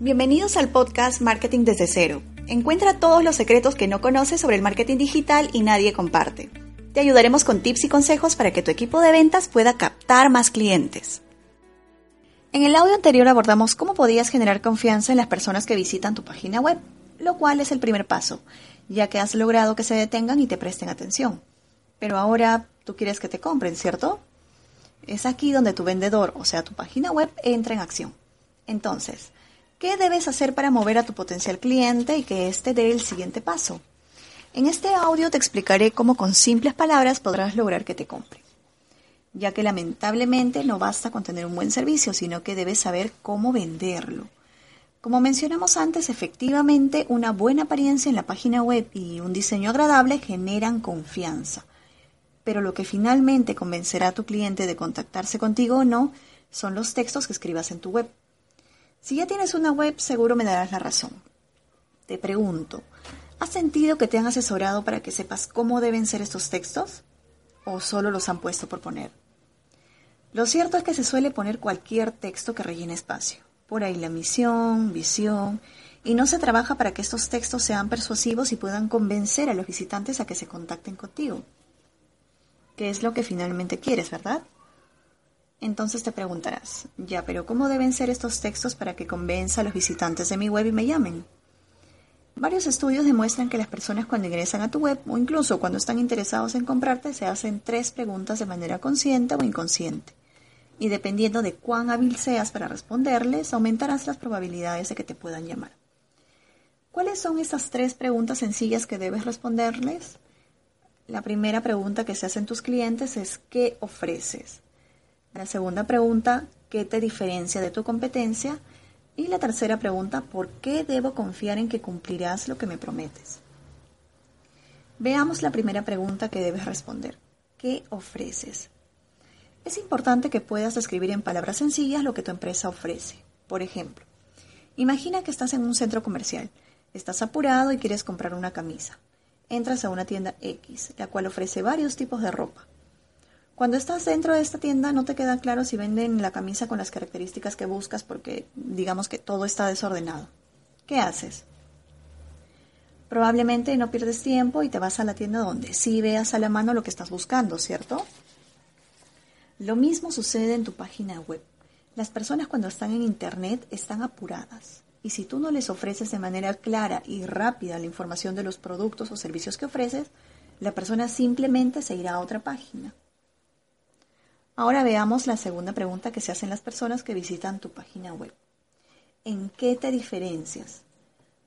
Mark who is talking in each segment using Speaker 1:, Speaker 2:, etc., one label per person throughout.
Speaker 1: Bienvenidos al podcast Marketing desde cero. Encuentra todos los secretos que no conoces sobre el marketing digital y nadie comparte. Te ayudaremos con tips y consejos para que tu equipo de ventas pueda captar más clientes. En el audio anterior abordamos cómo podías generar confianza en las personas que visitan tu página web, lo cual es el primer paso, ya que has logrado que se detengan y te presten atención. Pero ahora tú quieres que te compren, ¿cierto? Es aquí donde tu vendedor, o sea, tu página web, entra en acción. Entonces, ¿qué debes hacer para mover a tu potencial cliente y que éste dé el siguiente paso? En este audio te explicaré cómo con simples palabras podrás lograr que te compre. Ya que lamentablemente no basta con tener un buen servicio, sino que debes saber cómo venderlo. Como mencionamos antes, efectivamente una buena apariencia en la página web y un diseño agradable generan confianza. Pero lo que finalmente convencerá a tu cliente de contactarse contigo o no son los textos que escribas en tu web. Si ya tienes una web, seguro me darás la razón. Te pregunto, ¿Has sentido que te han asesorado para que sepas cómo deben ser estos textos? ¿O solo los han puesto por poner? Lo cierto es que se suele poner cualquier texto que rellene espacio. Por ahí la misión, visión, y no se trabaja para que estos textos sean persuasivos y puedan convencer a los visitantes a que se contacten contigo. ¿Qué es lo que finalmente quieres, verdad? Entonces te preguntarás, ya, pero ¿cómo deben ser estos textos para que convenza a los visitantes de mi web y me llamen? Varios estudios demuestran que las personas cuando ingresan a tu web o incluso cuando están interesados en comprarte se hacen tres preguntas de manera consciente o inconsciente. Y dependiendo de cuán hábil seas para responderles, aumentarás las probabilidades de que te puedan llamar. ¿Cuáles son esas tres preguntas sencillas que debes responderles? La primera pregunta que se hacen tus clientes es ¿qué ofreces? La segunda pregunta, ¿qué te diferencia de tu competencia? Y la tercera pregunta, ¿por qué debo confiar en que cumplirás lo que me prometes? Veamos la primera pregunta que debes responder. ¿Qué ofreces? Es importante que puedas describir en palabras sencillas lo que tu empresa ofrece. Por ejemplo, imagina que estás en un centro comercial, estás apurado y quieres comprar una camisa. Entras a una tienda X, la cual ofrece varios tipos de ropa. Cuando estás dentro de esta tienda no te queda claro si venden la camisa con las características que buscas porque digamos que todo está desordenado. ¿Qué haces? Probablemente no pierdes tiempo y te vas a la tienda donde sí veas a la mano lo que estás buscando, ¿cierto? Lo mismo sucede en tu página web. Las personas cuando están en Internet están apuradas y si tú no les ofreces de manera clara y rápida la información de los productos o servicios que ofreces, la persona simplemente se irá a otra página. Ahora veamos la segunda pregunta que se hacen las personas que visitan tu página web. ¿En qué te diferencias?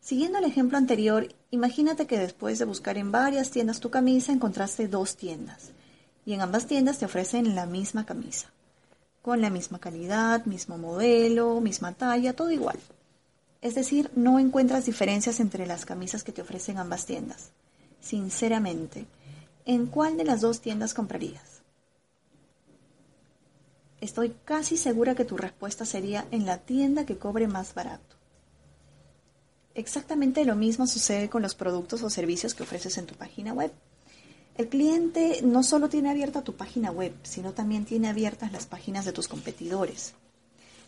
Speaker 1: Siguiendo el ejemplo anterior, imagínate que después de buscar en varias tiendas tu camisa encontraste dos tiendas y en ambas tiendas te ofrecen la misma camisa, con la misma calidad, mismo modelo, misma talla, todo igual. Es decir, no encuentras diferencias entre las camisas que te ofrecen ambas tiendas. Sinceramente, ¿en cuál de las dos tiendas comprarías? Estoy casi segura que tu respuesta sería en la tienda que cobre más barato. Exactamente lo mismo sucede con los productos o servicios que ofreces en tu página web. El cliente no solo tiene abierta tu página web, sino también tiene abiertas las páginas de tus competidores.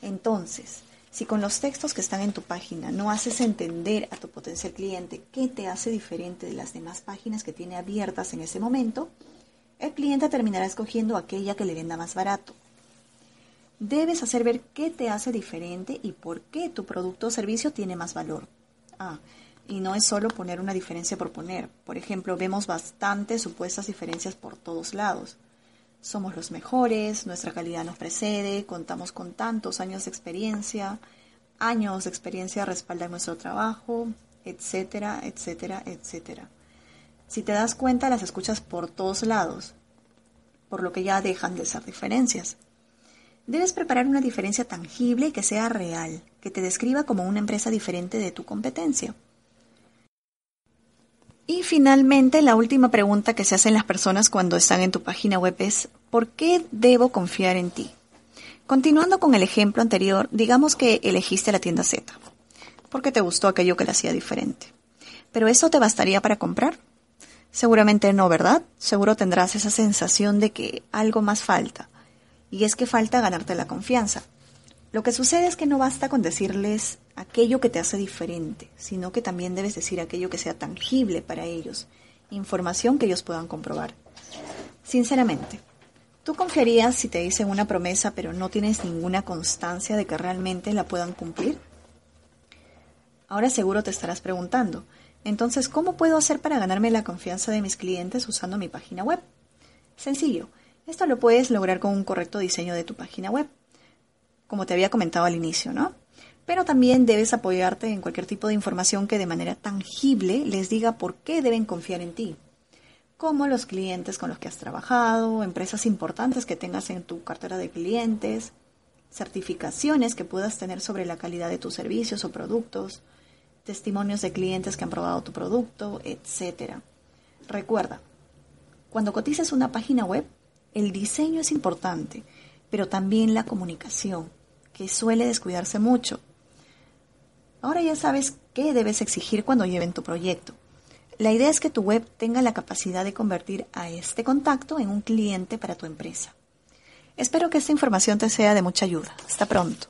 Speaker 1: Entonces, si con los textos que están en tu página no haces entender a tu potencial cliente qué te hace diferente de las demás páginas que tiene abiertas en ese momento, el cliente terminará escogiendo aquella que le venda más barato debes hacer ver qué te hace diferente y por qué tu producto o servicio tiene más valor. Ah, y no es solo poner una diferencia por poner. Por ejemplo, vemos bastantes supuestas diferencias por todos lados. Somos los mejores, nuestra calidad nos precede, contamos con tantos años de experiencia, años de experiencia respaldan nuestro trabajo, etcétera, etcétera, etcétera. Si te das cuenta, las escuchas por todos lados, por lo que ya dejan de ser diferencias. Debes preparar una diferencia tangible y que sea real. que te describa como una empresa diferente de tu competencia. Y finalmente, la última pregunta que se hacen las personas cuando están en tu página web es, ¿por qué debo confiar en ti? Continuando con el ejemplo anterior, digamos que elegiste la tienda Z, porque te gustó aquello que la hacía diferente. ¿Pero eso te bastaría para comprar? Seguramente no, ¿verdad? Seguro tendrás esa sensación de que algo más falta. Y es que falta ganarte la confianza. Lo que sucede es que no basta con decirles aquello que te hace diferente, sino que también debes decir aquello que sea tangible para ellos, información que ellos puedan comprobar. Sinceramente, ¿tú confiarías si te dicen una promesa pero no tienes ninguna constancia de que realmente la puedan cumplir? Ahora seguro te estarás preguntando, entonces, ¿cómo puedo hacer para ganarme la confianza de mis clientes usando mi página web? Sencillo, esto lo puedes lograr con un correcto diseño de tu página web como te había comentado al inicio, ¿no? Pero también debes apoyarte en cualquier tipo de información que de manera tangible les diga por qué deben confiar en ti, como los clientes con los que has trabajado, empresas importantes que tengas en tu cartera de clientes, certificaciones que puedas tener sobre la calidad de tus servicios o productos, testimonios de clientes que han probado tu producto, etc. Recuerda, cuando cotices una página web, el diseño es importante, pero también la comunicación que suele descuidarse mucho. Ahora ya sabes qué debes exigir cuando lleven tu proyecto. La idea es que tu web tenga la capacidad de convertir a este contacto en un cliente para tu empresa. Espero que esta información te sea de mucha ayuda. Hasta pronto.